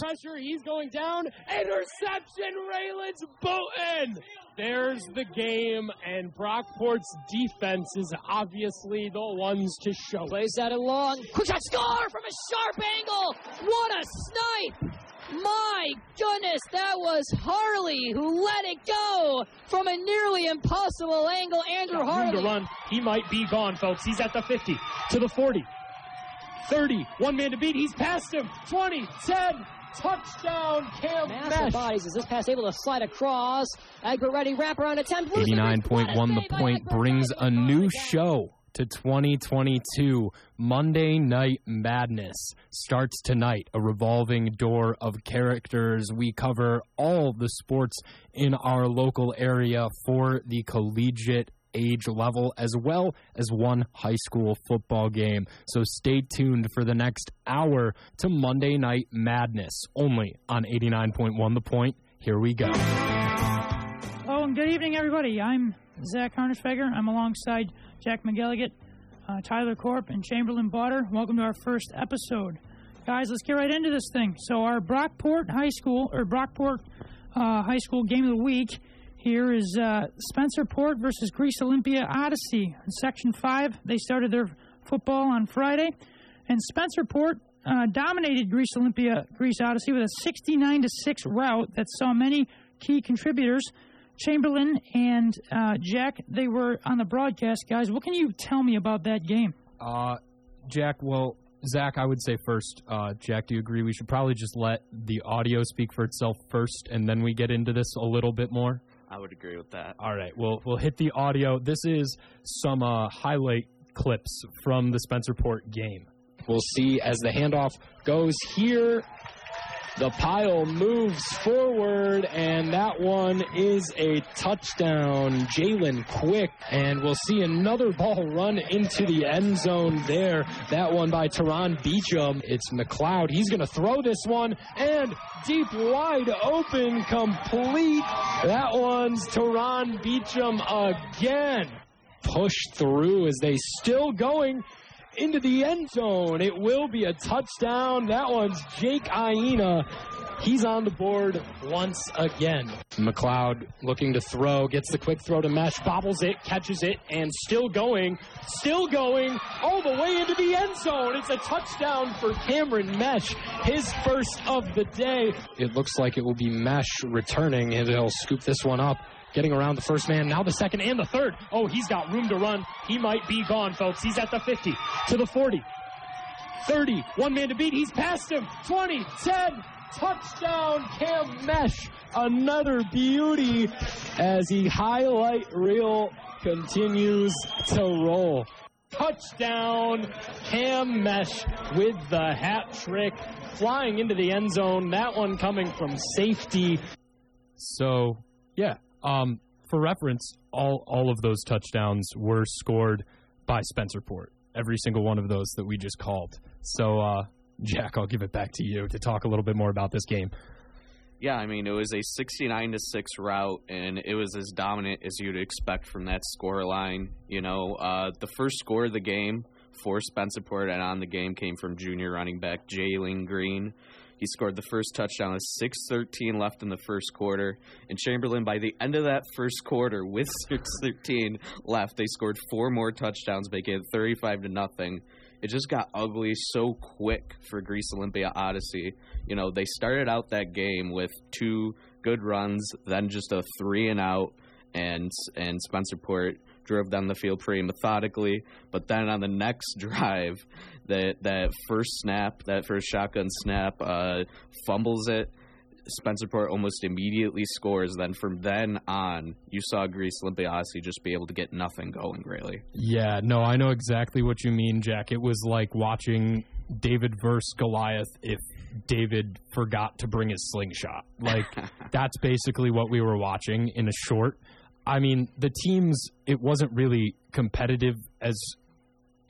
pressure. He's going down. Interception, Raylan's Boughton. There's the game, and Brockport's defense is obviously the ones to show. Plays that along. Quick shot score from a sharp angle. What a snipe! My goodness, that was Harley who let it go from a nearly impossible angle. Andrew Harley. to run. He might be gone, folks. He's at the 50, to the 40, 30. One man to beat. He's past him. 20, 10. Touchdown, Cam Massive Mesh. bodies. Is this pass able to slide across? Agger ready, wraparound attempt. Loses it. 89.1 The Point brings a new show to 2022. Monday Night Madness starts tonight, a revolving door of characters. We cover all the sports in our local area for the collegiate age level as well as one high school football game. So stay tuned for the next hour to Monday Night Madness only on 89.1 The Point. Here we go. Oh, and good evening, everybody. I'm Zach Harnisfeger. I'm alongside Jack McGilligan, uh, Tyler Corp, and Chamberlain Botter. Welcome to our first episode. Guys, let's get right into this thing. So, our Brockport High School, or Brockport uh, High School game of the week here is uh, Spencerport versus Greece Olympia Odyssey. In Section 5, they started their football on Friday, and Spencerport uh, dominated Greece Olympia Greece Odyssey with a 69 to 6 route that saw many key contributors Chamberlain and uh, Jack, they were on the broadcast, guys. What can you tell me about that game? Uh, Jack, well, Zach, I would say first. Uh, Jack, do you agree we should probably just let the audio speak for itself first, and then we get into this a little bit more? I would agree with that. All right, we'll we'll hit the audio. This is some uh, highlight clips from the Spencerport game. We'll see as the handoff goes here. The pile moves forward, and that one is a touchdown. Jalen Quick, and we'll see another ball run into the end zone there. That one by Teron Beecham. It's McLeod. He's going to throw this one, and deep, wide open, complete. That one's Teron Beecham again. Push through as they still going into the end zone. It will be a touchdown. That one's Jake Aina. He's on the board once again. McLeod looking to throw, gets the quick throw to Mesh, bobbles it, catches it, and still going, still going, all the way into the end zone. It's a touchdown for Cameron Mesh, his first of the day. It looks like it will be Mesh returning, and he'll scoop this one up. Getting around the first man, now the second and the third. Oh, he's got room to run. He might be gone, folks. He's at the 50, to the 40, 30. One man to beat. He's past him. 20, 10. Touchdown, Cam Mesh. Another beauty as he highlight reel continues to roll. Touchdown, Cam Mesh with the hat trick, flying into the end zone. That one coming from safety. So, yeah, um, for reference, all all of those touchdowns were scored by Spencerport. Every single one of those that we just called. So, uh, Jack, I'll give it back to you to talk a little bit more about this game. Yeah, I mean it was a 69 to 6 route and it was as dominant as you'd expect from that score line. You know, uh, the first score of the game for Spencerport and on the game came from junior running back Jalen Green. He scored the first touchdown with 6:13 left in the first quarter. And Chamberlain, by the end of that first quarter, with 6:13 left, they scored four more touchdowns, making it 35 to nothing. It just got ugly so quick for Greece Olympia Odyssey. You know, they started out that game with two good runs, then just a three and out, and and Spencerport drove down the field pretty methodically. But then on the next drive, that that first snap, that first shotgun snap, uh, fumbles it. Spencerport almost immediately scores. Then from then on, you saw Greece Olympia Odyssey just be able to get nothing going, really. Yeah, no, I know exactly what you mean, Jack. It was like watching David versus Goliath if David forgot to bring his slingshot. Like, that's basically what we were watching in a short. I mean, the teams, it wasn't really competitive as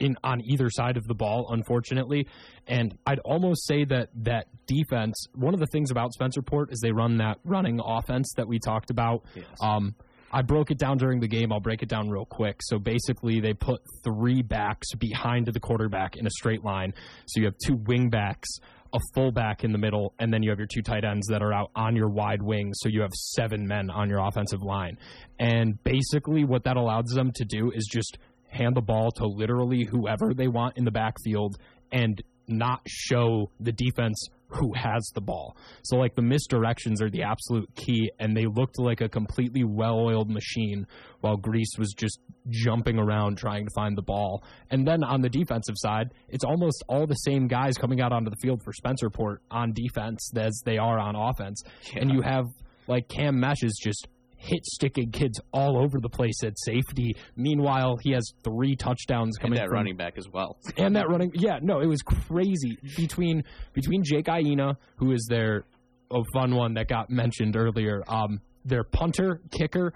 in on either side of the ball, unfortunately. And I'd almost say that that defense, one of the things about Spencerport is they run that running offense that we talked about. Um, I broke it down during the game. I'll break it down real quick. So basically, they put three backs behind the quarterback in a straight line. So you have two wing backs a fullback in the middle, and then you have your two tight ends that are out on your wide wing. So you have seven men on your offensive line. And basically, what that allows them to do is just hand the ball to literally whoever they want in the backfield and not show the defense who has the ball. So like the misdirections are the absolute key and they looked like a completely well-oiled machine while Greece was just jumping around trying to find the ball. And then on the defensive side, it's almost all the same guys coming out onto the field for Spencerport on defense as they are on offense. Yeah. And you have like Cam Mesh is just hit sticking kids all over the place at safety. Meanwhile, he has three touchdowns coming. And that from running back as well. and that running yeah no it was crazy between between jake iena who is their a fun one that got mentioned earlier um their punter kicker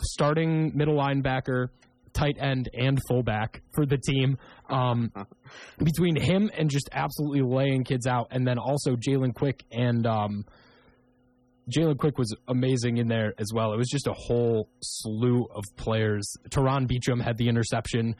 starting middle linebacker tight end and fullback for the team um between him and just absolutely laying kids out and then also jalen quick and um Jalen Quick was amazing in there as well. It was just a whole slew of players. Teron Beecham had the interception.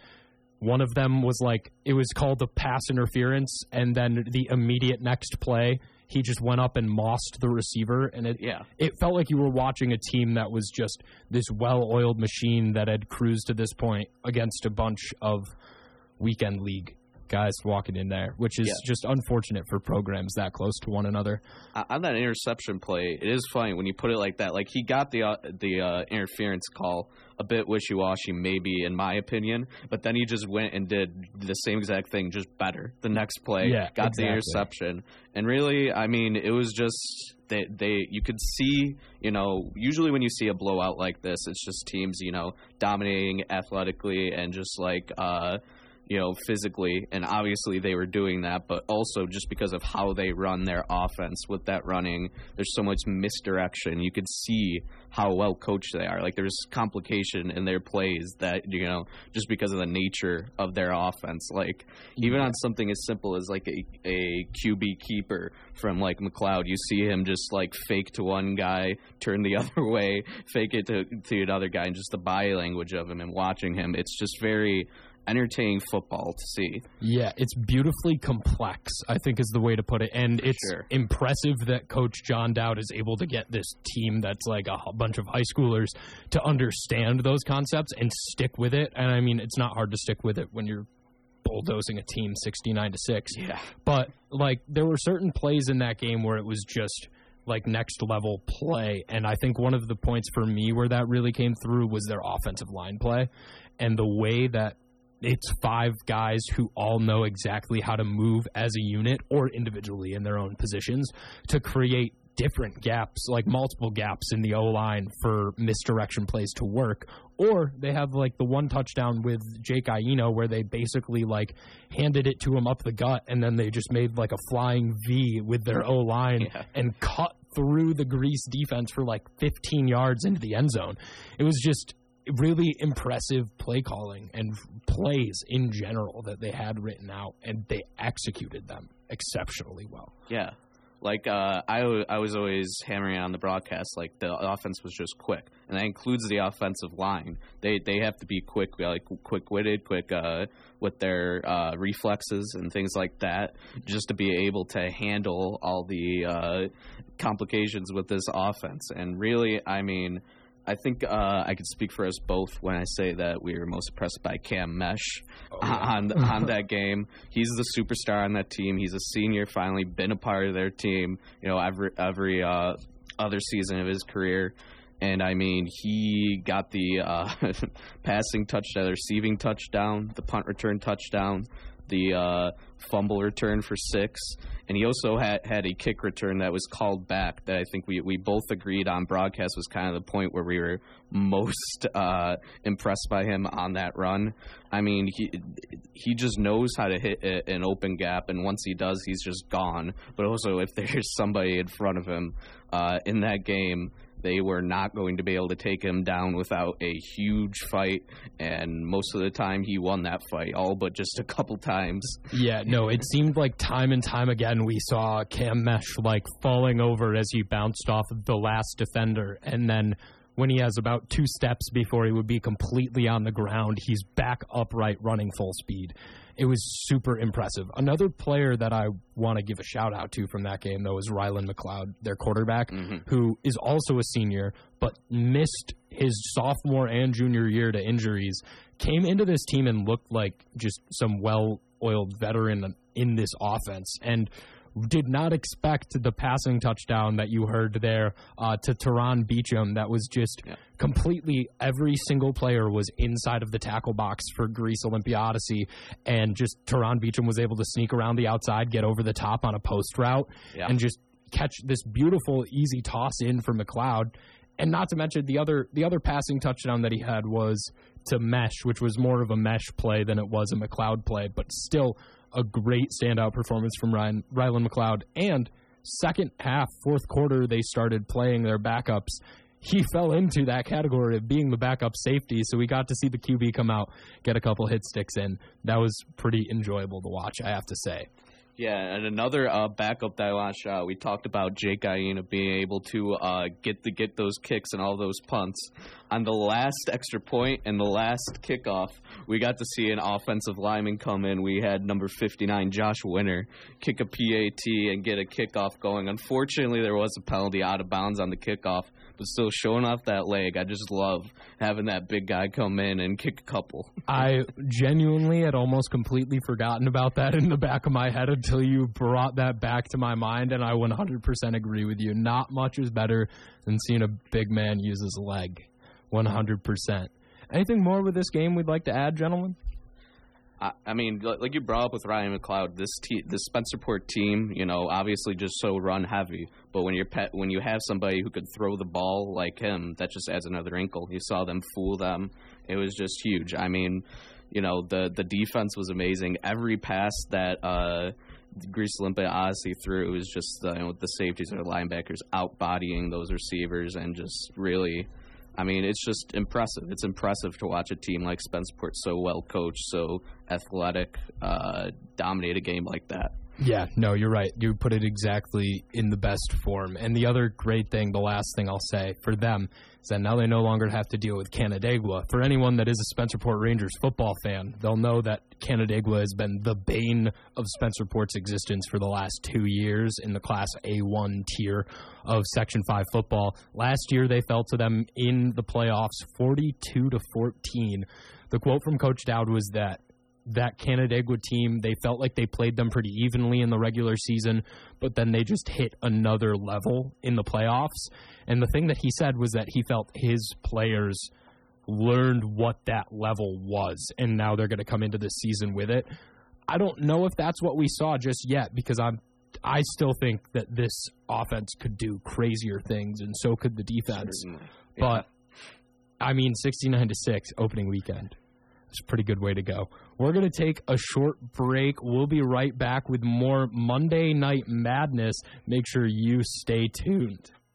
One of them was like it was called the pass interference, and then the immediate next play, he just went up and mossed the receiver, and it Yeah. it felt like you were watching a team that was just this well-oiled machine that had cruised to this point against a bunch of weekend league guys walking in there, which is Yeah. just unfortunate for programs that close to one another. Uh, on that interception play, it is funny when you put it like that. Like he got the uh, the uh, interference call a bit wishy washy, maybe in my opinion, but then he just went and did the same exact thing, just better. The next play, Yeah, got the interception, and really, I mean, it was just they they you could see, you know, usually when you see a blowout like this, it's just teams, you know, dominating athletically and just like. uh you know, physically, and obviously they were doing that, but also just because of how they run their offense with that running, there's so much misdirection. You could see how well coached they are. Like there's complication in their plays that you know just because of the nature of their offense. Like even on something as simple as like a, a QB keeper from like McLeod, you see him just like fake to one guy, turn the other way, fake it to to another guy, and just the body language of him and watching him. It's just very entertaining football to see. Yeah, it's beautifully complex, I think is the way to put it. And it's Sure. impressive that Coach John Dowd is able to get this team that's like a bunch of high schoolers to understand those concepts and stick with it. And I mean, it's not hard to stick with it when you're bulldozing a team 69 to 6. Yeah. But like there were certain plays in that game where it was just like next level play and I think one of the points for me where that really came through was their offensive line play and the way that it's five guys who all know exactly how to move as a unit or individually in their own positions to create different gaps, like multiple gaps in the O line for misdirection plays to work. Or they have like the one touchdown with Jake Ieno where they basically like handed it to him up the gut and then they just made like a flying V with their O line Yeah. and cut through the Greece defense for like 15 yards into the end zone. It was just really impressive play calling and plays in general that they had written out and they executed them exceptionally well. Yeah. Like uh, I, was always hammering on the broadcast, like the offense was just quick, and that includes the offensive line. They they have to be quick, like quick witted, quick uh, with their uh, reflexes and things like that, just to be able to handle all the uh, complications with this offense. And really, I mean, I think uh, I could speak for us both when I say that we were most impressed by Cam Mesh on on that game. He's the superstar on that team. He's a senior, finally been a part of their team. You know, every every uh, other season of his career. And I mean, he got the uh, passing touchdown, the receiving touchdown, the punt return touchdown, the uh, fumble return for six, and he also had had a kick return that was called back. That I think we we both agreed on broadcast was kind of the point where we were most uh, impressed by him on that run. I mean, he he just knows how to hit an open gap, and once he does, he's just gone. But also, if there's somebody in front of him uh, in that game. They were not going to be able to take him down without a huge fight, and most of the time he won that fight, all but just a couple times. Yeah, no, it seemed like time and time again we saw Cam Mesh like falling over as he bounced off of the last defender and then when he has about two steps before he would be completely on the ground. He's back upright, running full speed. It was super impressive. Another player that I want to give a shout out to from that game, though, is Rylan McLeod, their quarterback, mm-hmm. who is also a senior, but missed his sophomore and junior year to injuries. Came into this team and looked like just some well oiled veteran in this offense. And did not expect the passing touchdown that you heard there uh, to Teron Beecham. That was just completely every single player was inside of the tackle box for Greece Olympia Odyssey, and just Teron Beecham was able to sneak around the outside, get over the top on a post route, Yeah. and just catch this beautiful, easy toss in for McLeod. And not to mention the other the other passing touchdown that he had was to Mesh, which was more of a Mesh play than it was a McLeod play, but still a great standout performance from Ryan Rylan McLeod. And second half, fourth quarter, they started playing their backups. He fell into that category of being the backup safety, so we got to see the QB come out, get a couple hit sticks in. That was pretty enjoyable to watch, I have to say. Yeah, and another uh, backup that I want to we talked about Jake Iena being able to uh, get the get those kicks and all those punts. On the last extra point and the last kickoff, we got to see an offensive lineman come in. We had number 59, Josh Winter, kick a PAT and get a kickoff going. Unfortunately, there was a penalty out of bounds on the kickoff, but still showing off that leg. I just love having that big guy come in and kick a couple. I genuinely had almost completely forgotten about that in the back of my head until you brought that back to my mind, and I 100% agree with you. Not much is better than seeing a big man use his leg. 100%. Anything more with this game we'd like to add, gentlemen? I, I mean, like you brought up with Ryan McLeod, this te- this Spencerport team, you know, obviously just so run heavy. But when you're pet, when you have somebody who could throw the ball like him, that just adds another wrinkle. You saw them fool them. It was just huge. I mean, you know, the the defense was amazing. Every pass that uh, Greece Olympia Odyssey threw, it was just uh, you know, the safeties the linebackers outbodying those receivers and just really. I mean, it's just impressive. It's impressive to watch a team like Spencerport so well coached, so athletic, uh, dominate a game like that. Yeah, no, you're right. You put it exactly in the best form. And the other great thing, the last thing I'll say for them, that now they no longer have to deal with Canandaigua. For anyone that is a Spencerport Rangers football fan, they'll know that Canandaigua has been the bane of Spencerport's existence for the last two years in the Class A1 tier of Section 5 football. Last year, they fell to them in the playoffs 42 to 14. The quote from Coach Dowd was that that Canandaigua team, they felt like they played them pretty evenly in the regular season, but then they just hit another level in the playoffs. And the thing that he said was that he felt his players learned what that level was, and now they're going to come into this season with it. I don't know if that's what we saw just yet because I'm I still think that this offense could do crazier things, and so could the defense. Certainly. But I mean, 69 to 6 opening weekend. It's a pretty good way to go. We're going to take a short break. We'll be right back with more Monday Night Madness. Make sure you stay tuned.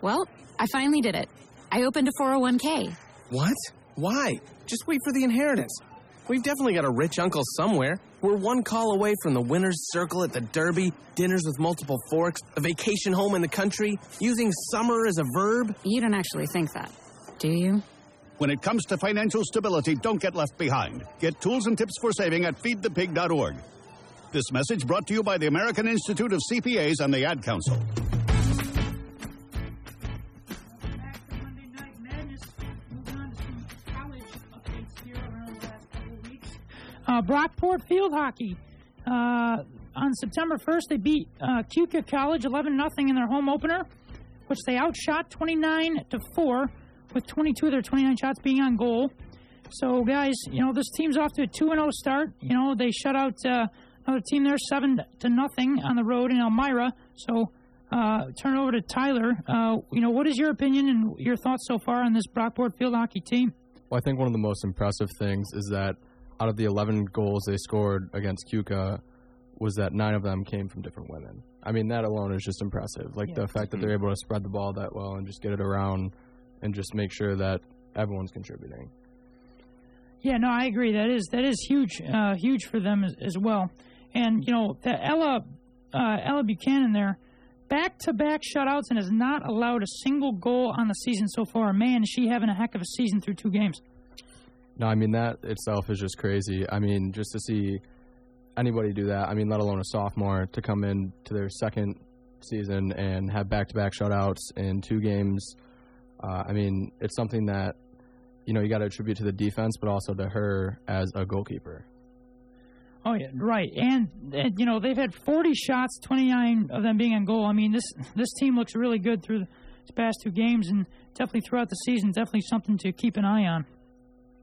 Well, I finally did it. I opened a 401k. What? Why? Just wait for the inheritance. We've definitely got a rich uncle somewhere. We're one call away from the winner's circle at the Derby, dinners with multiple forks, a vacation home in the country, using summer as a verb. You don't actually think that, do you? When it comes to financial stability, don't get left behind. Get tools and tips for saving at feedthepig.org. This message brought to you by the American Institute of CPAs and the Ad Council. Uh, Brockport Field Hockey. Uh, on September 1st, they beat uh, Cayuga College 11 0 in their home opener, which they outshot 29 to 4, with 22 of their 29 shots being on goal. So, guys, you know this team's off to a 2 0 start. You know they shut out uh, another team there 7 to nothing on the road in Elmira. So uh, turn over to Tyler. Uh, you know, what is your opinion and your thoughts so far on this Brockport field hockey team? Well, I think one of the most impressive things is that out of the 11 goals they scored against Cayuga, was that nine of them came from different women. I mean, that alone is just impressive. Like Yeah. the fact that they're able to spread the ball that well and just get it around and just make sure that everyone's contributing. Yeah, no, I agree. That is that is huge, uh, huge for them as, as well. And you know, the Ella uh, Ella Buchanan there, back to back shutouts and has not allowed a single goal on the season so far. Man, is she having a heck of a season through two games. No, I mean that itself is just crazy. I mean, just to see anybody do that, I mean, let alone a sophomore to come in to their second season and have back-to-back shutouts in two games. Uh, I mean, it's something that you know you got to attribute to the defense, but also to her as a goalkeeper. Oh yeah, right. And, and you know they've had 40 shots, 29 of them being on goal. I mean this this team looks really good through the past two games, and definitely throughout the season, definitely something to keep an eye on.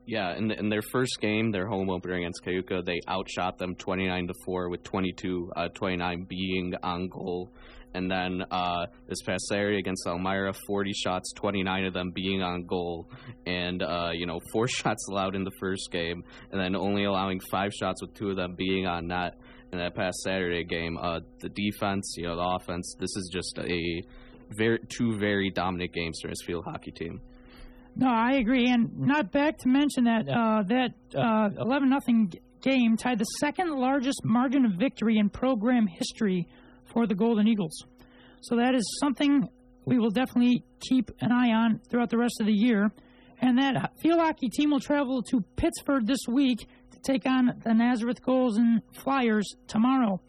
Yeah, in, in their first game, their home opener against Cayuga, they outshot them 29 to 4 with 22 uh, 29 being on goal. And then uh, this past Saturday against Elmira, 40 shots, 29 of them being on goal. And, uh, you know, four shots allowed in the first game, and then only allowing five shots with two of them being on net in that past Saturday game. Uh, the defense, you know, the offense, this is just a very two very dominant games for this field hockey team. No, I agree, and not back to mention that uh, that eleven nothing game tied the second largest margin of victory in program history for the Golden Eagles. So that is something we will definitely keep an eye on throughout the rest of the year. And that field hockey team will travel to Pittsford this week to take on the Nazareth Golden Flyers tomorrow.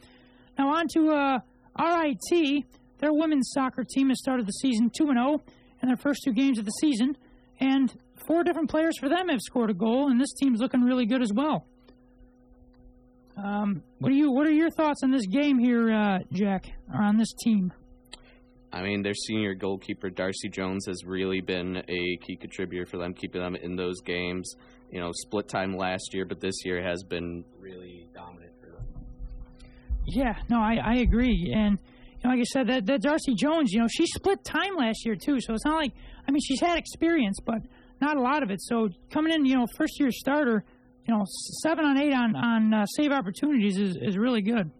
Now on to uh, RIT. Their women's soccer team has started the season 2 0 in their first two games of the season, and four different players for them have scored a goal, and this team's looking really good as well. Um, what are you? What are your thoughts on this game here, uh, Jack, or on this team? I mean, their senior goalkeeper Darcy Jones has really been a key contributor for them, keeping them in those games. You know, split time last year, but this year has been really dominant for them. Yeah, no, I, I agree, and you know, like I said, that that Darcy Jones, you know, she split time last year too, so it's not like I mean she's had experience, but not a lot of it. So coming in, you know, first year starter, you know, seven on eight on on uh, save opportunities is is really good.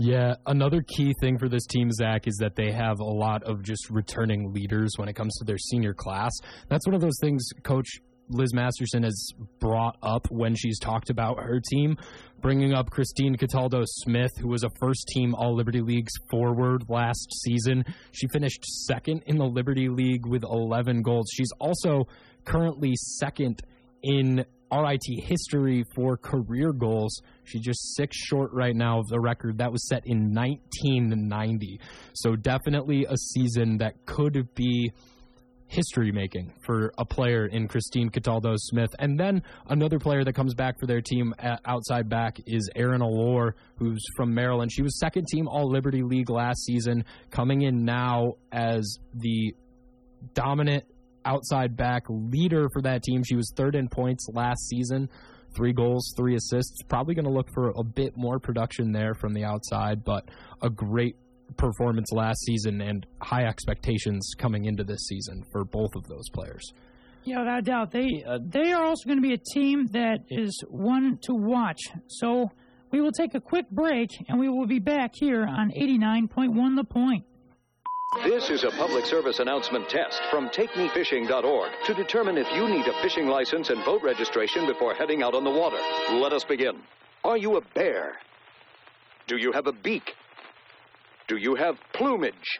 Yeah, another key thing for this team, Zach, is that they have a lot of just returning leaders when it comes to their senior class. That's one of those things Coach Liz Masterson has brought up when she's talked about her team, bringing up Christine Cataldo Smith, who was a first team All Liberty Leagues forward last season. She finished second in the Liberty League with 11 goals. She's also currently second in RIT history for career goals. She's just six short right now of the record that was set in 1990. So definitely a season that could be history making for a player in Christine Cataldo Smith. And then another player that comes back for their team at outside back is Erin Allure, who's from Maryland. She was second team All Liberty League last season, coming in now as the dominant outside back leader for that team. She was third in points last season. Three goals, three assists. Probably going to look for a bit more production there from the outside, but a great performance last season and high expectations coming into this season for both of those players. Yeah, without a doubt, they uh, they are also going to be a team that is one to watch. So we will take a quick break, and we will be back here on eighty nine point one The Point. This is a public service announcement test from TakeMeFishing.org to determine if you need a fishing license and boat registration before heading out on the water. Let us begin. Are you a bear? Do you have a beak? Do you have plumage?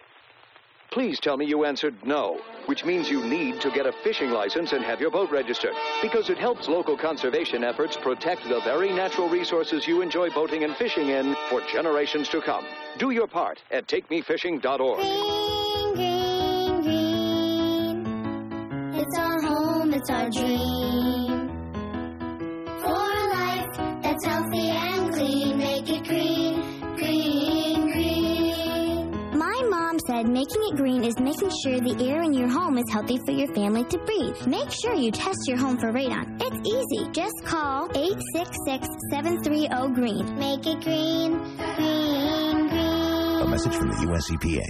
Please tell me you answered no, which means you need to get a fishing license and have your boat registered, because it helps local conservation efforts protect the very natural resources you enjoy boating and fishing in for generations to come. Do your part at takemefishing.org. Green, green. green. It's our home, it's our dream. Making it green is making sure the air in your home is healthy for your family to breathe. Make sure you test your home for radon. It's easy. Just call 866-730-GREEN. Make it green, green, green. A message from the US EPA.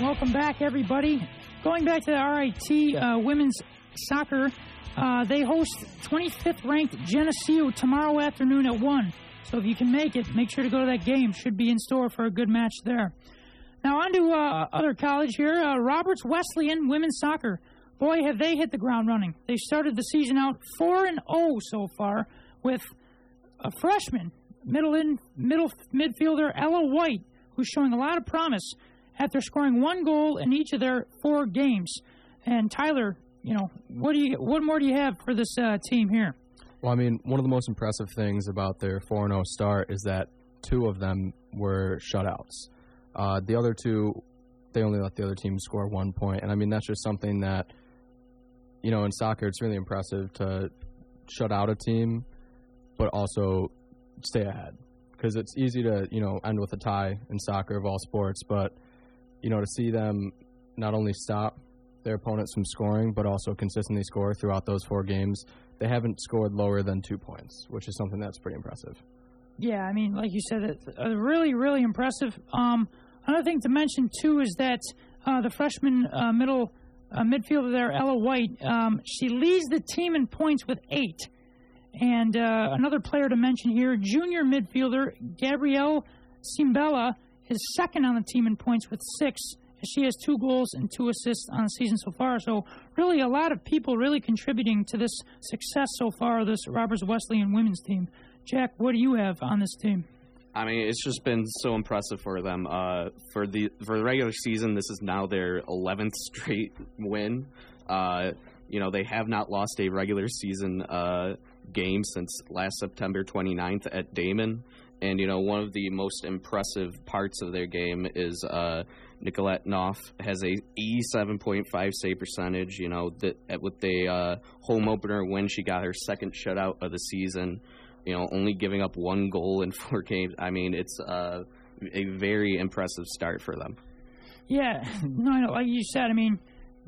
Welcome back, everybody. Going back to the RIT uh, women's soccer, uh, they host 25th ranked Geneseo tomorrow afternoon at 1. So if you can make it, make sure to go to that game. Should be in store for a good match there. Now, on to uh, other college here. Uh, Roberts Wesleyan women's soccer. Boy, have they hit the ground running. They started the season out 4 and 0 so far with a freshman, middle in middle midfielder Ella White, who's showing a lot of promise after scoring one goal in each of their four games. And Tyler, you know, what do you what more do you have for this uh, team here? Well, I mean, one of the most impressive things about their 4 0 start is that two of them were shutouts. Uh, the other two, they only let the other team score one point. And I mean, that's just something that, you know, in soccer, it's really impressive to shut out a team, but also stay ahead. Because it's easy to, you know, end with a tie in soccer of all sports, but, you know, to see them not only stop their opponents from scoring, but also consistently score throughout those four games, they haven't scored lower than two points, which is something that's pretty impressive. Yeah, I mean, like you said, it's really, really impressive. Um, another thing to mention too is that uh, the freshman uh, middle uh, midfielder there, Ella White, um, she leads the team in points with eight. And uh, another player to mention here, junior midfielder Gabrielle Simbella, is second on the team in points with six. She has two goals and two assists on the season so far. So, really, a lot of people really contributing to this success so far, this Roberts Wesleyan women's team. Jack, what do you have on this team? I mean, it's just been so impressive for them. Uh, for the for the regular season, this is now their 11th straight win. Uh, you know, they have not lost a regular season uh, game since last September 29th at Daemen. And you know, one of the most impressive parts of their game is uh, Nicolette Knopf has a 87.5 save percentage. You know, that with the uh, home opener win, she got her second shutout of the season. You know, only giving up one goal in four games. I mean, it's uh, a very impressive start for them. Yeah, no, no, like you said, I mean,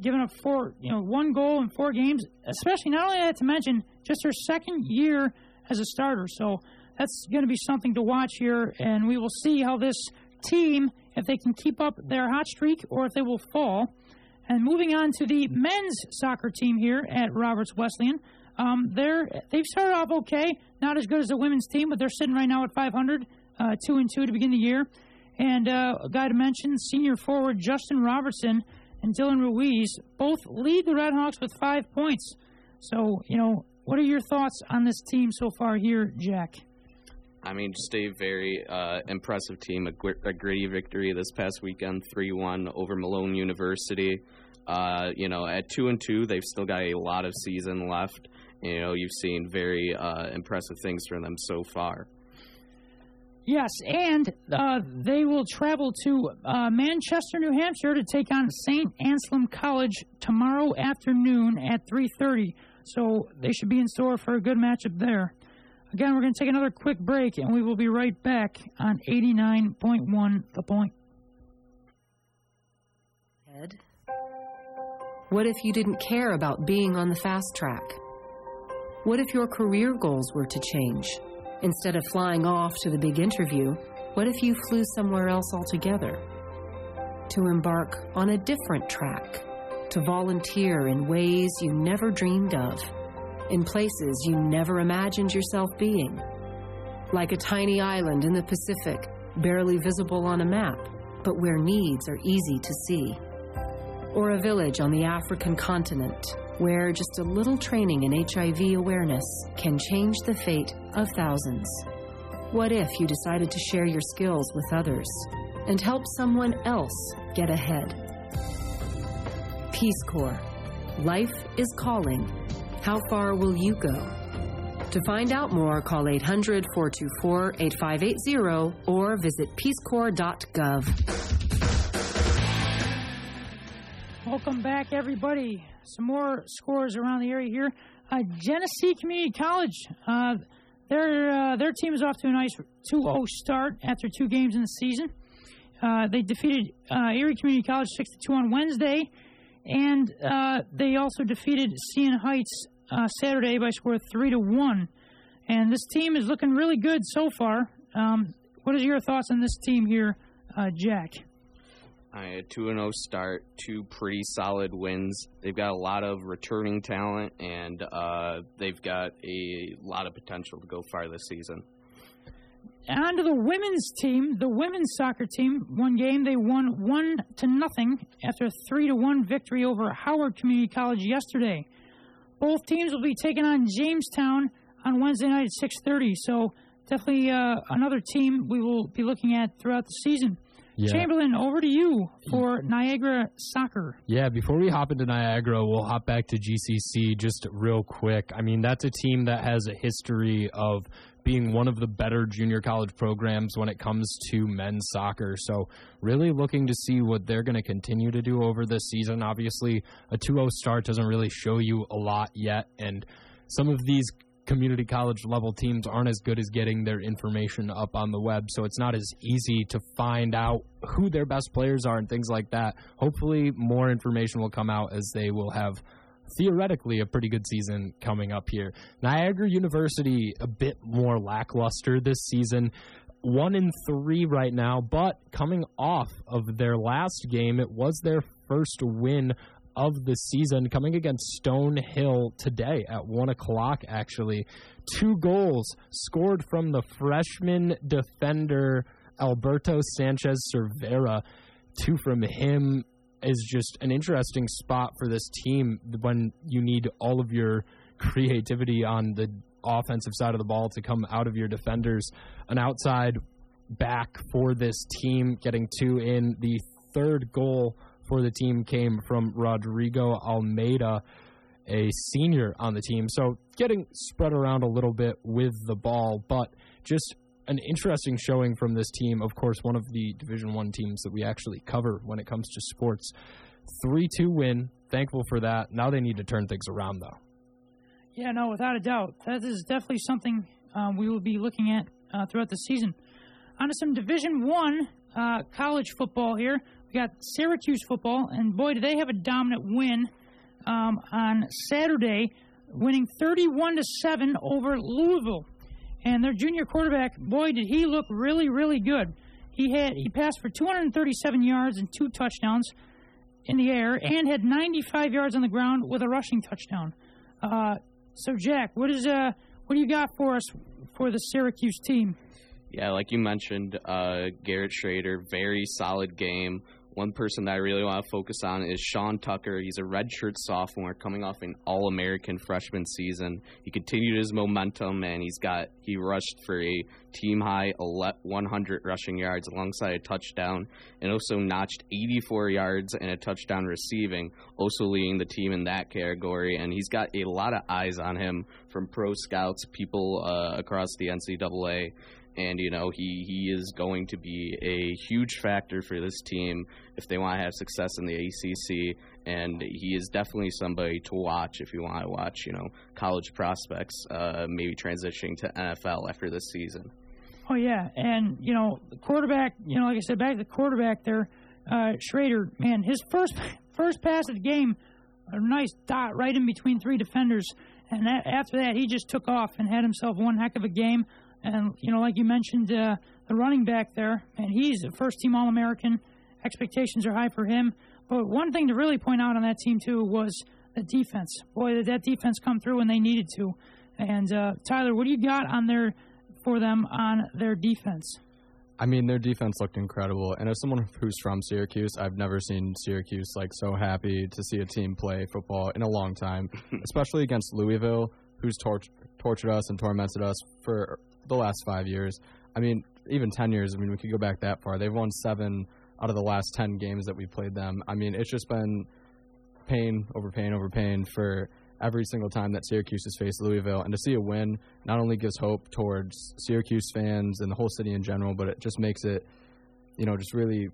giving up four, you know, one goal in four games, especially not only that to mention just her second year as a starter. So that's going to be something to watch here, and we will see how this team, if they can keep up their hot streak or if they will fall. And moving on to the men's soccer team here at Roberts Wesleyan. Um, they're they've started off okay, not as good as the women's team, but they're sitting right now at 500, uh, two and two to begin the year. And uh, a guy to mention, senior forward Justin Robertson and Dylan Ruiz both lead the Redhawks with five points. So you know, what are your thoughts on this team so far here, Jack? I mean, just a very uh, impressive team. A, gr- a, gritty victory this past weekend, three-one over Malone University. Uh, you know, at two and two, they've still got a lot of season left. You know, you've seen very uh, impressive things from them so far. Yes, and uh, they will travel to uh, Manchester, New Hampshire, to take on St. Anselm College tomorrow afternoon at 3:30. So they should be in store for a good matchup there. Again, we're going to take another quick break, and we will be right back on 89.1 The Point. Ed, what if you didn't care about being on the fast track? What if your career goals were to change? Instead of flying off to the big interview, what if you flew somewhere else altogether? To embark on a different track, to volunteer in ways you never dreamed of, in places you never imagined yourself being. Like a tiny island in the Pacific, barely visible on a map, but where needs are easy to see. Or a village on the African continent where just a little training in HIV awareness can change the fate of thousands. What if you decided to share your skills with others and help someone else get ahead? Peace Corps. Life is calling. How far will you go? To find out more, call 800 424 8580 or visit peacecorps.gov. Welcome back, everybody. Some more scores around the area here. Uh, Genesee Community College, uh, their uh, their team is off to a nice 2-0 start after two games in the season. Uh, they defeated uh, Erie Community College 6-2 on Wednesday, and uh, they also defeated Cian Heights Saturday by score 3 to 1. And this team is looking really good so far. Um, what is your thoughts on this team here, Jack? A 2 0 start, two pretty solid wins. They've got a lot of returning talent, and uh, they've got a lot of potential to go far this season. On to the women's team, the women's soccer team. One game they won one to nothing after a three to one victory over Howard Community College yesterday. Both teams will be taking on Jamestown on Wednesday night at six thirty. So definitely uh, another team we will be looking at throughout the season. Yeah. Chamberlain, over to you for Niagara soccer. Yeah, before we hop into Niagara, we'll hop back to GCC just real quick. I mean, that's a team that has a history of being one of the better junior college programs when it comes to men's soccer. So, really looking to see what they're going to continue to do over this season. Obviously, a 2 0 start doesn't really show you a lot yet. And some of these community college level teams aren't as good as getting their information up on the web, so it's not as easy to find out who their best players are and things like that. Hopefully, more information will come out as they will have theoretically a pretty good season coming up here. Niagara University a bit more lackluster this season. One in three right now, but coming off of their last game, it was their first win of the season, coming against Stonehill today at one o'clock. Actually, two goals scored from the freshman defender Alberto Sanchez Cervera. Two from him is just an interesting spot for this team when you need all of your creativity on the offensive side of the ball to come out of your defenders. An outside back for this team, getting two in. The third goal for the team came from Rodrigo Almeida, a senior on the team. So getting spread around a little bit with the ball, but just an interesting showing from this team. Of course, one of the Division One teams that we actually cover when it comes to sports. Three two win. Thankful for that. Now they need to turn things around, though. Yeah, no, without a doubt, that is definitely something um, we will be looking at uh, throughout the season. On to some Division One uh, college football here. We got Syracuse football, and boy, do they have a dominant win um, on Saturday, winning 31 to seven over Louisville. And their junior quarterback, boy, did he look really, really good. He had he passed for 237 yards and two touchdowns in the air, and had 95 yards on the ground with a rushing touchdown. Uh, so, Jack, what is uh, what do you got for us for the Syracuse team? Yeah, like you mentioned, uh, Garrett Shrader, very solid game. One person that I really want to focus on is Sean Tucker. He's a redshirt sophomore coming off an All American freshman season. He continued his momentum and he's got he rushed for a team high 100 rushing yards alongside a touchdown and also notched 84 yards and a touchdown receiving, also leading the team in that category. And he's got a lot of eyes on him from pro scouts, people uh, across the NCAA and you know he he is going to be a huge factor for this team if they want to have success in the ACC and he is definitely somebody to watch if you want to watch you know college prospects uh, maybe transitioning to NFL after this season. Oh yeah, and you know the quarterback. You know, like I said, back to the quarterback there, uh, Shrader. Man, his first first pass of the game, a nice dot right in between three defenders, and that, after that he just took off and had himself one heck of a game. And, you know, like you mentioned, uh, the running back there, and he's a first team All American. Expectations are high for him. But one thing to really point out on that team, too, was the defense. Boy, did that defense come through when they needed to. And, uh, Tyler, what do you got on their, for them on their defense? I mean, their defense looked incredible. And as someone who's from Syracuse, I've never seen Syracuse like so happy to see a team play football in a long time, especially against Louisville, who's tor- tortured us and tormented us for the last five years. I mean, even 10 years, I mean, we could go back that far. They've won seven out of the last 10 games that we played them. I mean, it's just been pain over pain over pain for every single time that Syracuse has faced Louisville. And to see a win not only gives hope towards Syracuse fans and the whole city in general, but it just makes it, you know, just really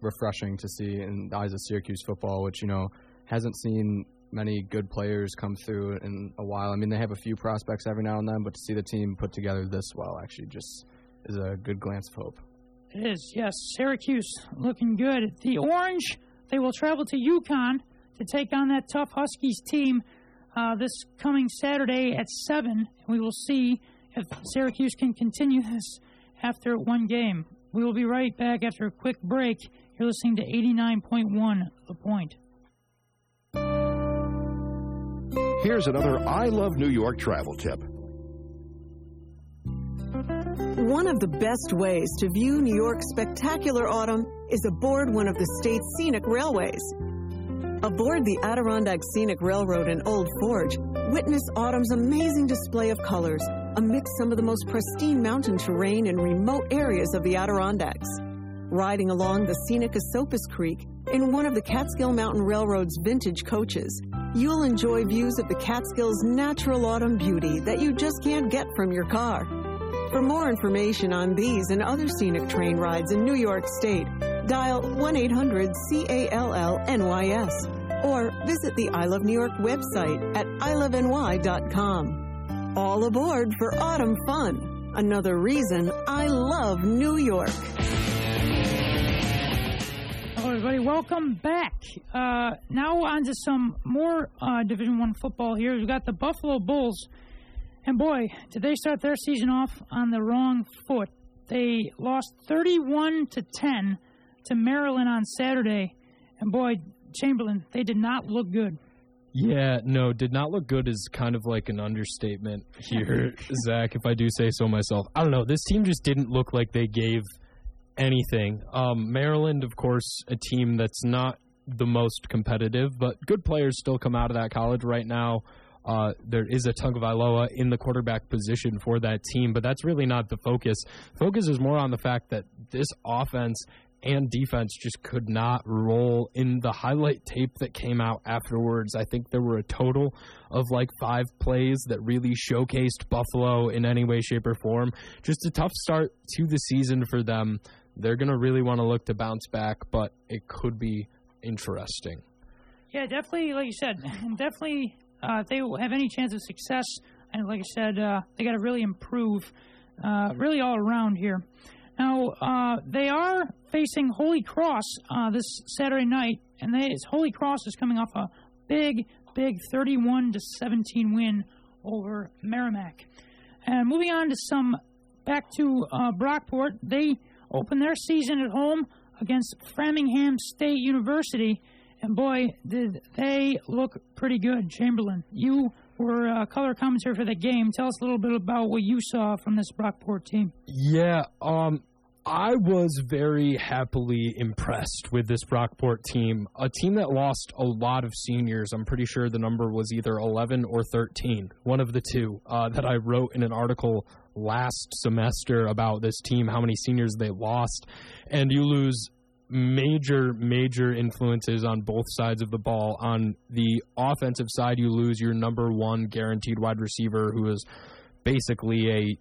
refreshing to see in the eyes of Syracuse football, which, you know, hasn't seen many good players come through in a while. I mean, they have a few prospects every now and then, but to see the team put together this well actually just is a good glance of hope. It is, yes. Syracuse looking good. The Orange, they will travel to UConn to take on that tough Huskies team uh, this coming Saturday at 7. We will see if Syracuse can continue this after one game. We will be right back after a quick break. You're listening to 89.1 The Point. Here's another I Love New York travel tip. One of the best ways to view New York's spectacular autumn is aboard one of the state's scenic railways. Aboard the Adirondack Scenic Railroad in Old Forge, witness autumn's amazing display of colors amidst some of the most pristine mountain terrain in remote areas of the Adirondacks. Riding along the scenic Esopus Creek in one of the Catskill Mountain Railroad's vintage coaches, you'll enjoy views of the Catskills' natural autumn beauty that you just can't get from your car. For more information on these and other scenic train rides in New York State, dial 1 800 CALL NYS or visit the I Love New York website at iloveny.com. All aboard for autumn fun. Another reason I love New York. Everybody. Welcome back. Uh, now on to some more uh, Division One football here. We've got the Buffalo Bulls, and boy, did they start their season off on the wrong foot. They lost 31 to 10 to Maryland on Saturday, and boy, Chamberlain, they did not look good. Yeah, no, did not look good is kind of like an understatement here, Zach, if I do say so myself. I don't know. This team just didn't look like they gave anything. Um, Maryland, of course, a team that's not the most competitive, but good players still come out of that college right now. Uh, there is a Tagovailoa in the quarterback position for that team, but that's really not the focus. Focus is more on the fact that this offense and defense just could not roll in the highlight tape that came out afterwards. I think there were a total of like five plays that really showcased Buffalo in any way, shape, or form. Just a tough start to the season for them. They're going to really want to look to bounce back, but it could be interesting. Yeah, definitely, like you said, definitely, uh, if they have any chance of success, and like I said, uh, they got to really improve, uh, really all around here. Now, uh, they are facing Holy Cross uh, this Saturday night, and they, Holy Cross is coming off a big, big 31 to 17 win over Merrimack. And moving on to some back to uh, Brockport, they open their season at home against Framingham State University, and boy, did they look pretty good. Chamberlain, you were uh, color commentator for the game. Tell us a little bit about what you saw from this Brockport team. Yeah, um, I was very happily impressed with this Brockport team. A team that lost a lot of seniors. I'm pretty sure the number was either 11 or 13, one of the two, uh, that I wrote in an article last semester about this team, how many seniors they lost. And you lose major, major influences on both sides of the ball. On the offensive side, you lose your number one guaranteed wide receiver, who is basically a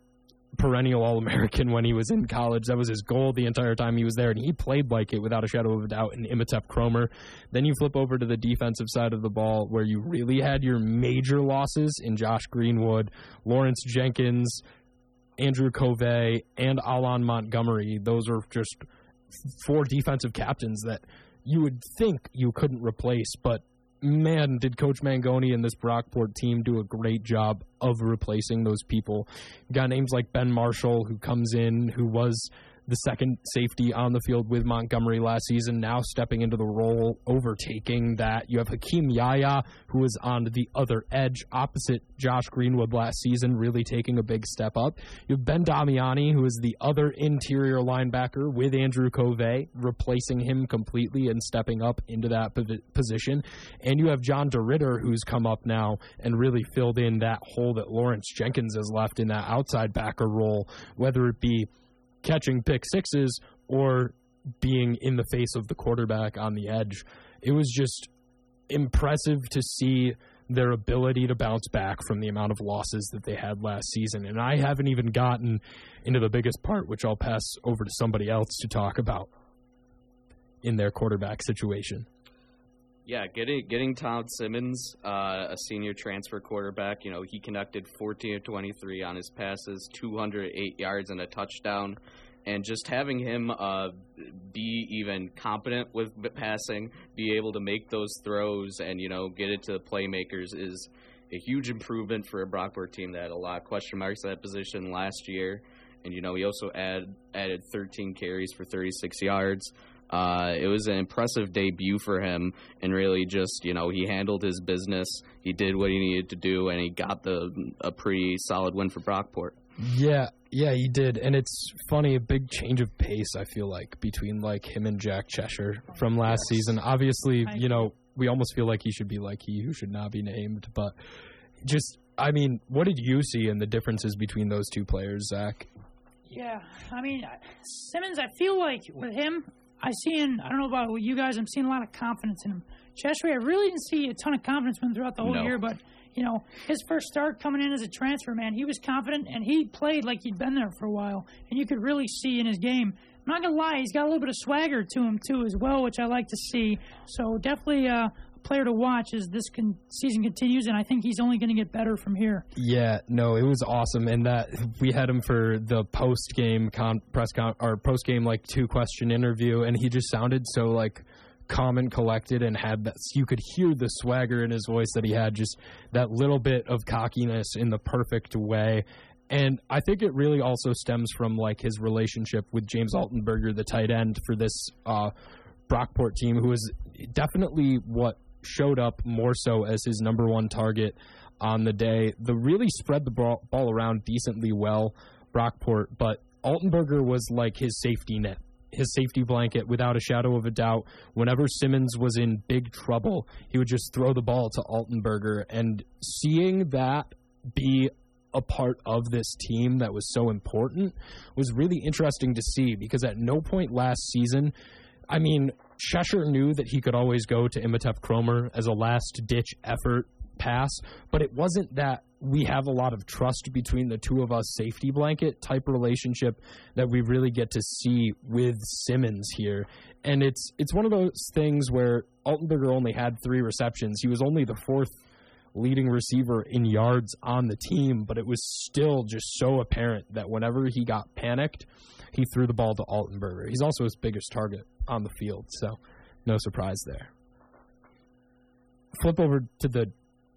perennial All American when he was in college. That was his goal the entire time he was there, and he played like it without a shadow of a doubt in Imhotep Cromer. Then you flip over to the defensive side of the ball where you really had your major losses in Josh Greenwood, Lawrence Jenkins, Andrew Covey, and Alon Montgomery. Those are just four defensive captains that you would think you couldn't replace, but man, did Coach Mangoni and this Brockport team do a great job of replacing those people. You got names like Ben Marshall, who comes in, who was the second safety on the field with Montgomery last season, now stepping into the role, overtaking that. You have Hakeem Yaya, who was on the other edge opposite Josh Greenwood last season, really taking a big step up. You have Ben Damiani, who is the other interior linebacker with Andrew Covey, replacing him completely and stepping up into that position. And you have John DeRitter, who's come up now and really filled in that hole that Lawrence Jenkins has left in that outside backer role, whether it be catching pick sixes or being in the face of the quarterback on the edge. It was just impressive to see their ability to bounce back from the amount of losses that they had last season. And I haven't even gotten into the biggest part, which I'll pass over to somebody else to talk about in their quarterback situation. Yeah, getting getting Tom Simmons, uh, a senior transfer quarterback, you know, he connected 14 of 23 on his passes, 208 yards and a touchdown, and just having him uh, be even competent with passing, be able to make those throws, and you know, get it to the playmakers is a huge improvement for a Brockport team that had a lot of question marks at that position last year. and you know he also add, added 13 carries for 36 yards. Uh, it was an impressive debut for him, and really just you know he handled his business. He did what he needed to do, and he got the a pretty solid win for Brockport. Yeah, yeah, he did, and it's funny a big change of pace. I feel like between like him and Jack Cheshire from last season. Obviously, you know we almost feel like he should be like he who should not be named, but just I mean, what did you see in the differences between those two players, Zach? Yeah, I mean Simmons. I feel like with him, I see in I don't know about you guys. I'm seeing a lot of confidence in him. Cheshire, I really didn't see a ton of confidence with him throughout the whole No. year, but you know his first start coming in as a transfer, man, he was confident and he played like he'd been there for a while, and you could really see in his game. I'm not gonna lie, he's got a little bit of swagger to him too as well, which I like to see. So definitely uh, player to watch as this con- season continues, and I think he's only going to get better from here. Yeah, no, it was awesome, and that we had him for the post game con- press con- or post game like two question interview, and he just sounded so like calm and collected, and had that you could hear the swagger in his voice that he had, just that little bit of cockiness in the perfect way. And I think it really also stems from like his relationship with James Altenberger, the tight end for this uh, Brockport team, who is definitely what showed up more so as his number one target on the day. The really spread the ball, ball around decently well, Brockport, but Altenberger was like his safety net, his safety blanket, without a shadow of a doubt. Whenever Simmons was in big trouble, he would just throw the ball to Altenberger. And seeing that be a part of this team that was so important was really interesting to see because at no point last season, I mean, Cheshire knew that he could always go to Imhotep Cromer as a last ditch effort pass, but it wasn't that we have a lot of trust between the two of us safety blanket type relationship that we really get to see with Simmons here. And it's it's one of those things where Altenberger only had three receptions. He was only the fourth leading receiver in yards on the team, but it was still just so apparent that whenever he got panicked, he threw the ball to Altenberger. He's also his biggest target on the field, so no surprise there. Flip over to the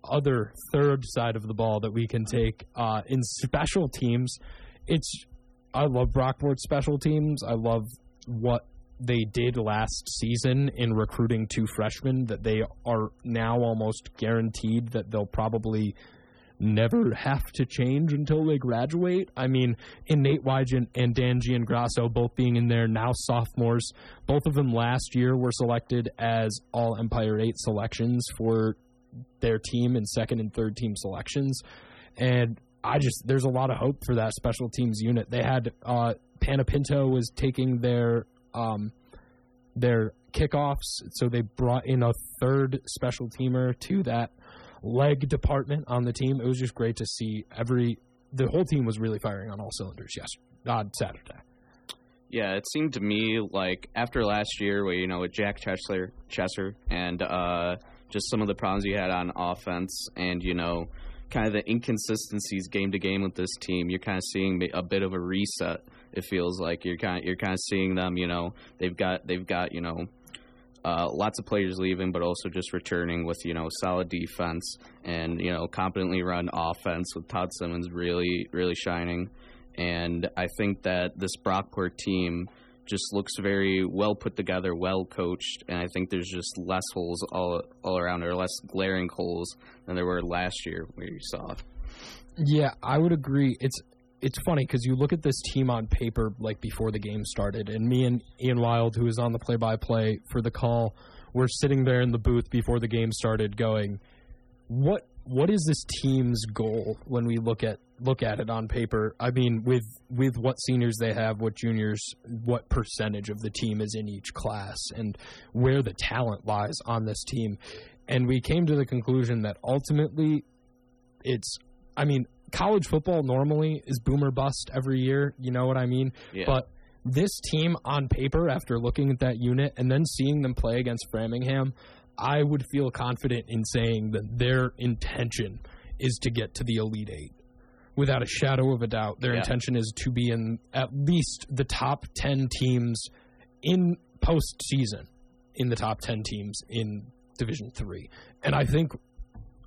other third side of the ball that we can take uh, in special teams. It's I love Brockport special teams. I love what they did last season in recruiting two freshmen that they are now almost guaranteed that they'll probably never have to change until they graduate. I mean, in Nate Wygen and Dan Giangrasso both being in there now sophomores, both of them last year were selected as all Empire 8 selections for their team and second and third team selections. And I just there's a lot of hope for that special teams unit. They had uh Panapinto was taking their um their kickoffs, so they brought in a third special teamer to that leg department on the team. It was just great to see every the whole team was really firing on all cylinders. Yes, on Saturday. Yeah, it seemed to me like after last year, where you know with Jack Chesler, Chesser, and uh, just some of the problems he had on offense, and you know, kind of the inconsistencies game to game with this team, you're kind of seeing a bit of a reset. It feels like you're kind of, you're kind of seeing them. You know, they've got they've got you know. Uh, lots of players leaving, but also just returning with you know solid defense and you know competently run offense with Todd Simmons really really shining. And I think that this Brockport team just looks very well put together, well coached, and I think there's just less holes all all around, or less glaring holes than there were last year, where you saw. Yeah, I would agree. It's it's funny because you look at this team on paper like before the game started, and me and Ian Wild, who was on the play-by-play for the call, were sitting there in the booth before the game started, going, "What what is this team's goal when we look at look at it on paper? I mean, with with what seniors they have, what juniors, what percentage of the team is in each class, and where the talent lies on this team." And we came to the conclusion that ultimately, it's I mean, college football normally is boomer bust every year. You know what I mean? Yeah. But this team on paper, after looking at that unit and then seeing them play against Framingham, I would feel confident in saying that their intention is to get to the Elite Eight. Without a shadow of a doubt, their Yeah. intention is to be in at least the top 10 teams in postseason, in the top 10 teams in Division 3. And I think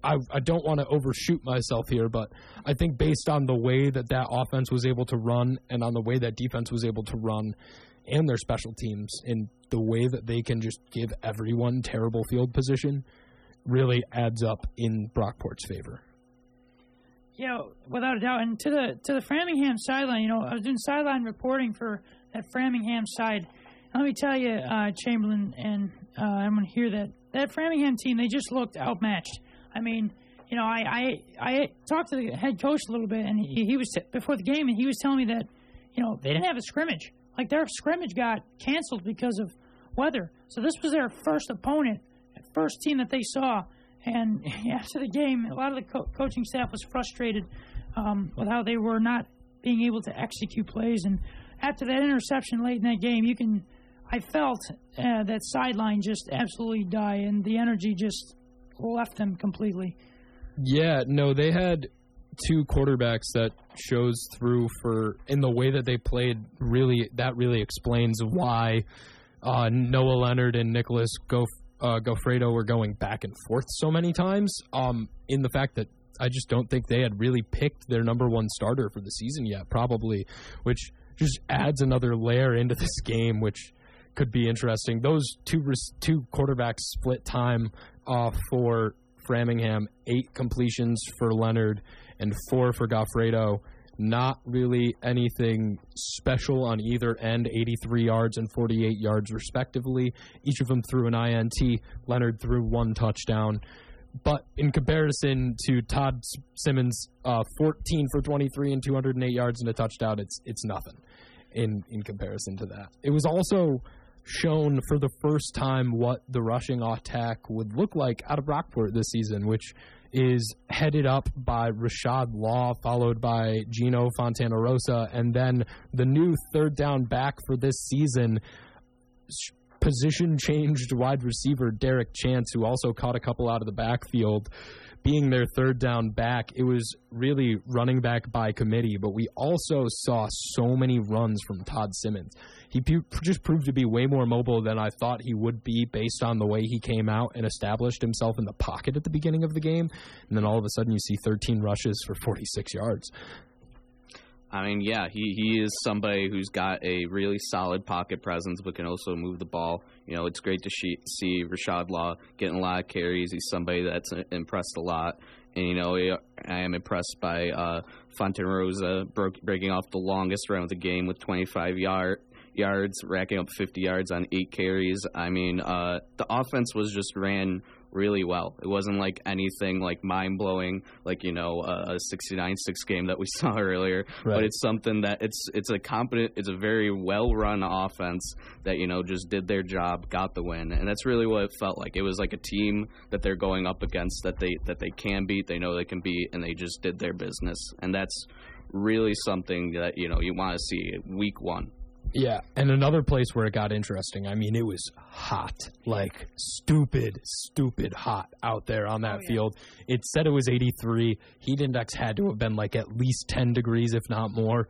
I, I don't want to overshoot myself here, but I think based on the way that that offense was able to run and on the way that defense was able to run and their special teams and the way that they can just give everyone terrible field position really adds up in Brockport's favor. Yeah, without a doubt. And to the to the Framingham sideline, you know, I was doing sideline reporting for that Framingham side. Let me tell you, uh, Chamberlain, and uh, I'm going to hear that that Framingham team they just looked outmatched. I mean, you know, I I, I talked to the head coach a little bit, and he, he was before the game, and he was telling me that you know they didn't have a scrimmage. Like their scrimmage got canceled because of weather. So this was their first opponent, first team that they saw. And after the game, a lot of the co- coaching staff was frustrated um, with how they were not being able to execute plays. And after that interception late in that game, you can, I felt uh, that sideline just absolutely die, and the energy just left them completely. Yeah, no, they had two quarterbacks that shows through for in the way that they played. Really, that really explains why uh, Noah Leonard and Nicholas uh, Goffredo were going back and forth so many times. Um, in the fact that I just don't think they had really picked their number one starter for the season yet, probably, which just adds another layer into this game, which could be interesting. Those two two quarterbacks split time uh, for Framingham, eight completions for Leonard and four for Goffredo. Not really anything special on either end, 83 yards and 48 yards, respectively. Each of them threw an INT. Leonard threw one touchdown. But in comparison to Todd Simmons, uh, 14 for 23 and 208 yards and a touchdown, it's it's nothing in in comparison to that. It was also shown for the first time what the rushing attack would look like out of Brockport this season, which is headed up by Rashad Law, followed by Gino Fontana Rosa, and then the new third down back for this season, position changed wide receiver Derek Chance, who also caught a couple out of the backfield. Being their third down back, it was really running back by committee, but we also saw so many runs from Todd Simmons he just proved to be way more mobile than I thought he would be based on the way he came out and established himself in the pocket at the beginning of the game. And then all of a sudden, you see 13 rushes for 46 yards. I mean, yeah, he, he is somebody who's got a really solid pocket presence, but can also move the ball. You know, it's great to see, see Rashad Law getting a lot of carries. He's somebody that's impressed a lot. And, you know, I am impressed by uh, broke, breaking off the longest run of the game with 25 yard, yards, racking up 50 yards on eight carries. I mean, uh, the offense was just ran really well. It wasn't like anything like mind blowing, like you know a 69-6 game that we saw earlier. Right. But it's something that it's it's a competent, it's a very well run offense that you know just did their job, got the win, and that's really what it felt like. It was like a team that they're going up against that they that they can beat, they know they can beat, and they just did their business, and that's really something that you know you want to see week one. Yeah, and another place where it got interesting. I mean, it was hot, like stupid, stupid hot out there on that oh, yeah. field. It said it was 83. Heat index had to have been like at least 10 degrees, if not more.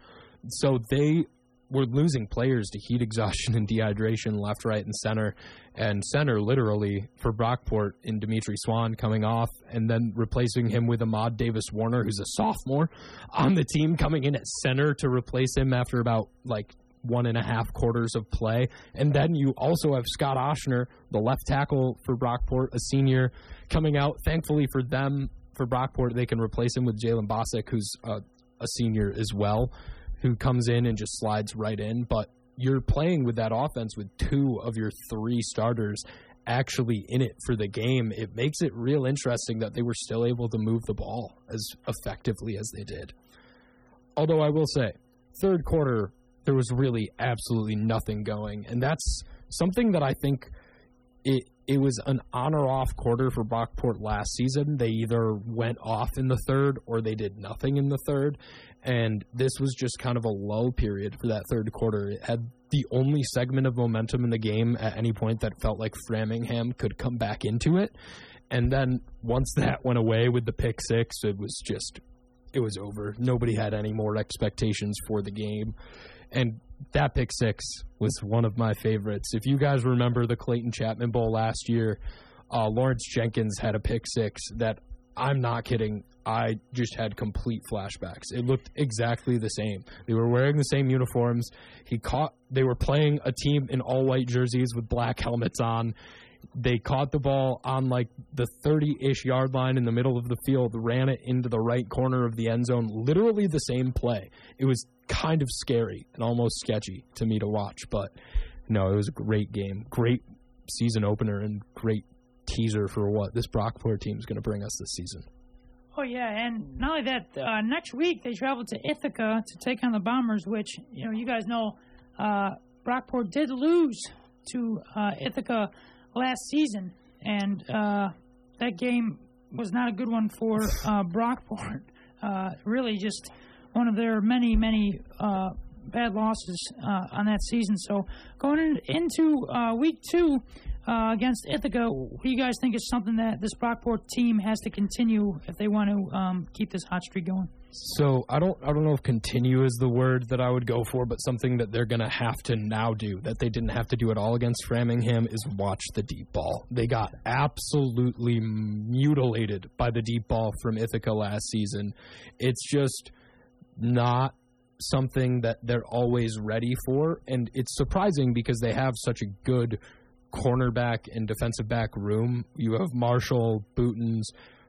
So they were losing players to heat exhaustion and dehydration left, right, and center. And center, literally, for Brockport in Dimitri Swan coming off and then replacing him with Ahmad Davis Warner, who's a sophomore on the team, coming in at center to replace him after about like one and a half quarters of play. And then you also have Scott Oshner, the left tackle for Brockport, a senior, coming out. Thankfully for them, for Brockport, they can replace him with Jalen Bosick, who's a, a senior as well, who comes in and just slides right in. But you're playing with that offense with two of your three starters actually in it for the game. It makes it real interesting that they were still able to move the ball as effectively as they did. Although I will say, third quarter there was really absolutely nothing going. And that's something that I think it it was an on or off quarter for Brockport last season. They either went off in the third or they did nothing in the third. And this was just kind of a low period for that third quarter. It had the only segment of momentum in the game at any point that felt like Framingham could come back into it. And then once that went away with the pick six, it was just it was over. Nobody had any more expectations for the game. And that pick six was one of my favorites. If you guys remember the Clayton Chapman Bowl last year, uh, Lawrence Jenkins had a pick six that I'm not kidding. I just had complete flashbacks. It looked exactly the same. They were wearing the same uniforms. He caught. They were playing a team in all white jerseys with black helmets on. They caught the ball on like the 30-ish yard line in the middle of the field, ran it into the right corner of the end zone. Literally the same play. It was kind of scary and almost sketchy to me to watch, but no, it was a great game, great season opener, and great teaser for what this Brockport team is going to bring us this season. Oh yeah, and not only that, uh, next week they travel to Ithaca to take on the Bombers, which you know you guys know uh, Brockport did lose to uh, Ithaca last season, and uh, that game was not a good one for uh, Brockport. Uh, really, just one of their many, many uh, bad losses uh, on that season. So going in, into uh, week two against Ithaca, what do you guys think is something that this Brockport team has to continue if they want to um, keep this hot streak going? So I don't I don't know if continue is the word that I would go for, but something that they're to have to now do that they didn't have to do at all against Framingham is watch the deep ball. They got absolutely mutilated by the deep ball from Ithaca last season. It's just not something that they're always ready for, and it's surprising because they have such a good cornerback and defensive back room. You have Marshall, Bootens,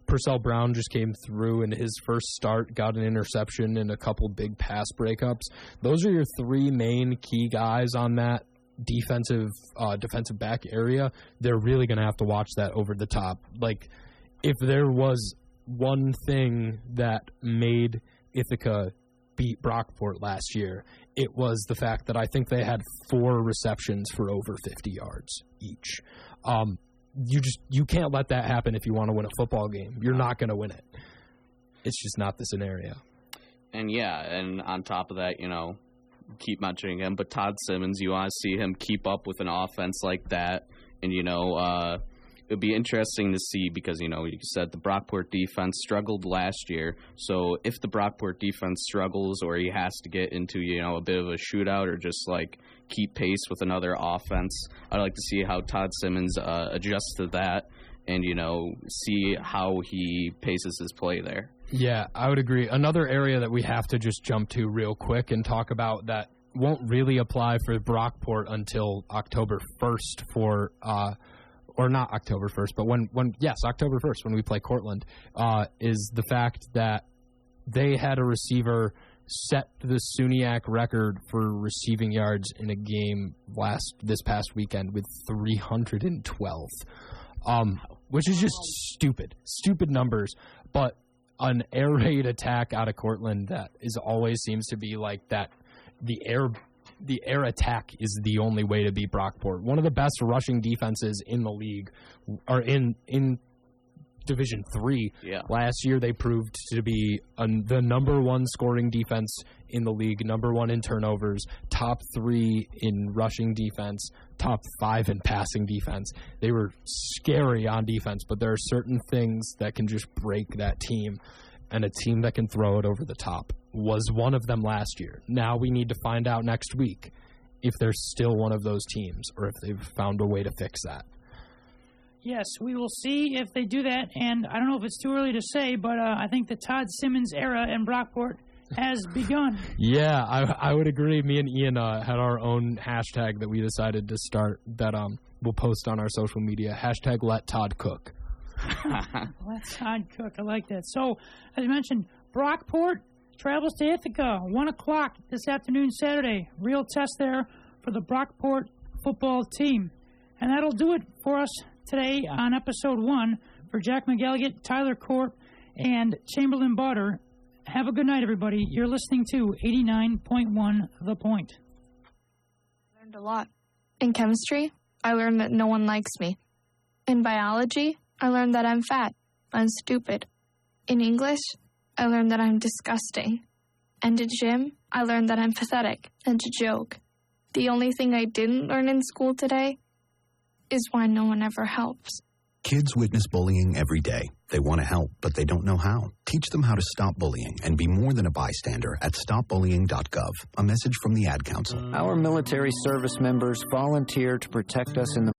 Purcell Brown just came through in his first start, got an interception and a couple big pass breakups. Those are your three main key guys on that defensive uh, defensive back area. They're really going to have to watch that over the top. Like if there was one thing that made Ithaca beat Brockport last year, it was the fact that I think they had four receptions for over 50 yards each. Um, you just you can't let that happen if you want to win a football game. You're not going to win it. It's just not the scenario. And yeah, and on top of that, you know, keep mentioning him, but Todd Simmons, you want to see him keep up with an offense like that, and you know, uh, it'd be interesting to see because you know you said the Brockport defense struggled last year. So if the Brockport defense struggles, or he has to get into you know a bit of a shootout, or just like keep pace with another offense, I'd like to see how Todd Simmons uh, adjusts to that, and you know see how he paces his play there. Yeah, I would agree. Another area that we have to just jump to real quick and talk about that won't really apply for Brockport until October 1st for uh, or not October 1st, but when when yes, October 1st when we play Cortland uh, is the fact that they had a receiver set the SUNYAC record for receiving yards in a game last this past weekend with 312. Um, which is just stupid. Stupid numbers, but an air raid attack out of Cortland that is always seems to be like that the air the air attack is the only way to beat Brockport. One of the best rushing defenses in the league or in in Division Three. Yeah. Last year they proved to be an, the number one scoring defense in the league, number one in turnovers, top three in rushing defense, top five in passing defense. They were scary on defense, but there are certain things that can just break that team. And a team that can throw it over the top was one of them last year. Now we need to find out next week if they're still one of those teams or if they've found a way to fix that. Yes, we will see if they do that. And I don't know if it's too early to say, but uh, I think the Todd Simmons era in Brockport has begun. Yeah, I, I would agree. Me and Ian uh, had our own hashtag that we decided to start that um we'll post on our social media. Hashtag let Todd cook. Let Todd cook. I like that. So, as you mentioned, Brockport travels to Ithaca, 1 o'clock this afternoon, Saturday. Real test there for the Brockport football team. And that'll do it for us today on episode one. For Jack McGilligan, Tyler Corp, and Chamberlain Butter, have a good night, everybody. You're listening to 89.1 The Point. learned a lot. In chemistry, I learned that no one likes me. In biology, I learned that I'm fat. I'm stupid. In English, I learned that I'm disgusting. And in gym, I learned that I'm pathetic and a joke. The only thing I didn't learn in school today is why no one ever helps. Kids witness bullying every day. They want to help, but they don't know how. Teach them how to stop bullying and be more than a bystander at stopbullying.gov. A message from the Ad Council. Our military service members volunteer to protect us in the